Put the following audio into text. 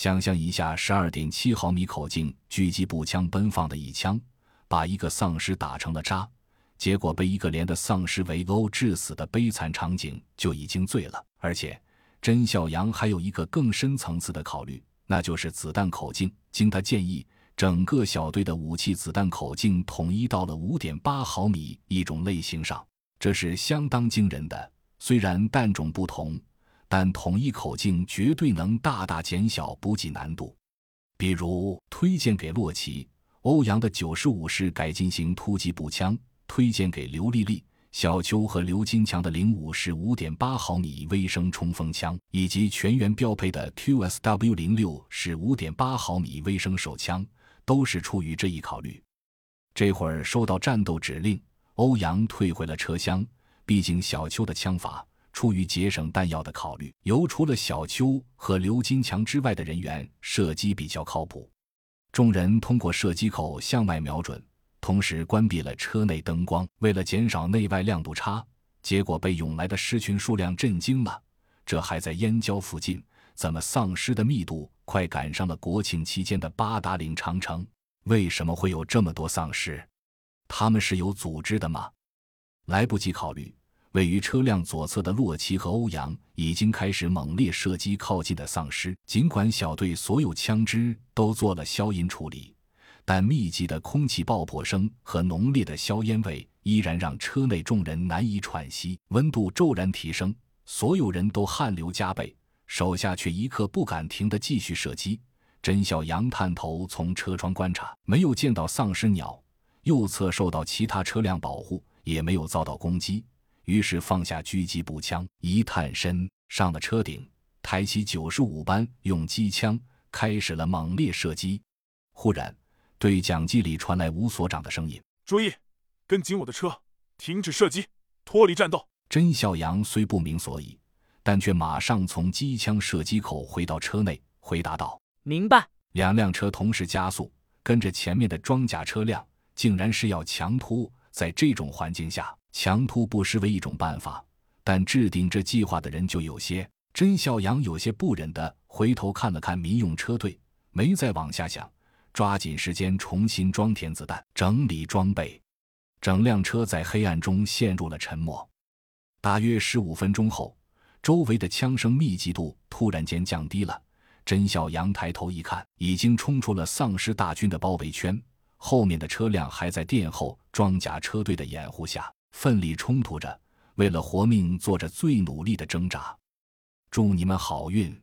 想象一下，十二点七毫米口径狙击步枪奔放的一枪，把一个丧尸打成了渣，结果被一个连的丧尸围殴致死的悲惨场景就已经醉了。而且，甄孝阳还有一个更深层次的考虑，那就是子弹口径。经他建议。整个小队的武器子弹口径统一到了五点八毫米一种类型上，这是相当惊人的。虽然弹种不同，但统一口径绝对能大大减小补给难度。比如，推荐给洛奇、欧阳的九十五式改进型突击步枪，推荐给刘丽丽、小邱和刘金强的零五式五点八毫米微声冲锋枪，以及全员标配的 QSW 零六式五点八毫米微声手枪。都是出于这一考虑。这会儿收到战斗指令，欧阳退回了车厢。毕竟小邱的枪法，出于节省弹药的考虑，由除了小邱和刘金强之外的人员射击比较靠谱。众人通过射击口向外瞄准，同时关闭了车内灯光，为了减少内外亮度差。结果被涌来的狮群数量震惊了。这还在燕郊附近。怎么丧尸的密度快赶上了国庆期间的八达岭长城？为什么会有这么多丧尸？他们是有组织的吗？来不及考虑，位于车辆左侧的洛奇和欧阳已经开始猛烈射击靠近的丧尸。尽管小队所有枪支都做了消音处理，但密集的空气爆破声和浓烈的硝烟味依然让车内众人难以喘息，温度骤然提升，所有人都汗流浃背。手下却一刻不敢停地继续射击。甄小阳探头从车窗观察，没有见到丧尸鸟，右侧受到其他车辆保护，也没有遭到攻击。于是放下狙击步枪，一探身，上了车顶，抬起九十五班用机枪，开始了猛烈射击。忽然，对讲机里传来吴所长的声音：“注意，跟紧我的车，停止射击，脱离战斗。”甄小阳虽不明所以。但却马上从机枪射击口回到车内，回答道：“明白。”两辆车同时加速，跟着前面的装甲车辆，竟然是要强突。在这种环境下，强突不失为一种办法。但制定这计划的人就有些……甄孝阳有些不忍的回头看了看民用车队，没再往下想，抓紧时间重新装填子弹，整理装备。整辆车在黑暗中陷入了沉默。大约十五分钟后。周围的枪声密集度突然间降低了。甄小阳抬头一看，已经冲出了丧尸大军的包围圈，后面的车辆还在殿后装甲车队的掩护下奋力冲突着，为了活命做着最努力的挣扎。祝你们好运！